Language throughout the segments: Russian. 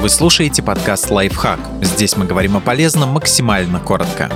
Вы слушаете подкаст «Лайфхак». Здесь мы говорим о полезном максимально коротко.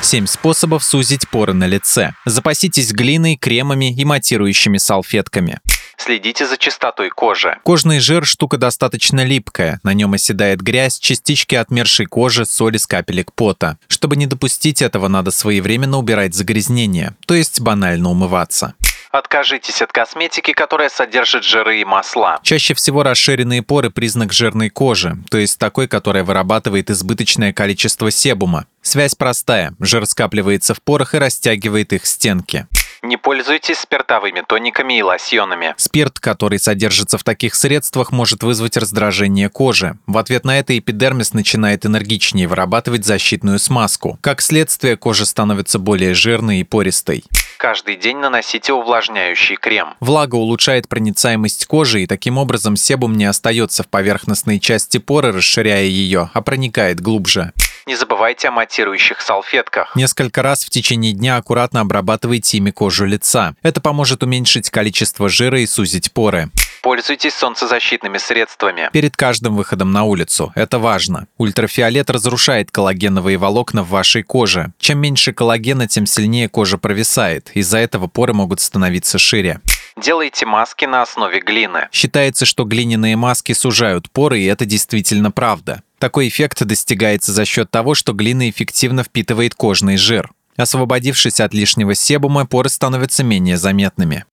Семь способов сузить поры на лице. Запаситесь глиной, кремами и матирующими салфетками. Следите за чистотой кожи. Кожный жир – штука достаточно липкая. На нем оседает грязь, частички отмершей кожи, соли с капелек пота. Чтобы не допустить этого, надо своевременно убирать загрязнения, то есть банально умываться. Откажитесь от косметики, которая содержит жиры и масла. Чаще всего расширенные поры – признак жирной кожи, то есть такой, которая вырабатывает избыточное количество себума. Связь простая – жир скапливается в порах и растягивает их стенки. Не пользуйтесь спиртовыми тониками и лосьонами. Спирт, который содержится в таких средствах, может вызвать раздражение кожи. В ответ на это эпидермис начинает энергичнее вырабатывать защитную смазку. Как следствие, кожа становится более жирной и пористой. Каждый день наносите увлажняющий крем. Влага улучшает проницаемость кожи, и таким образом себум не остается в поверхностной части поры, расширяя ее, а проникает глубже. Не забывайте о матирующих салфетках. Несколько раз в течение дня аккуратно обрабатывайте ими кожу лица. Это поможет уменьшить количество жира и сузить поры. Пользуйтесь солнцезащитными средствами. Перед каждым выходом на улицу. Это важно. Ультрафиолет разрушает коллагеновые волокна в вашей коже. Чем меньше коллагена, тем сильнее кожа провисает. Из-за этого поры могут становиться шире. Делайте маски на основе глины. Считается, что глиняные маски сужают поры, и это действительно правда. Такой эффект достигается за счет того, что глина эффективно впитывает кожный жир. Освободившись от лишнего себума, поры становятся менее заметными.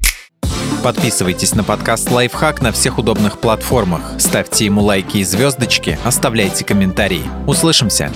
Подписывайтесь на подкаст «Лайфхак» на всех удобных платформах. Ставьте ему лайки и звездочки, оставляйте комментарии. Услышимся!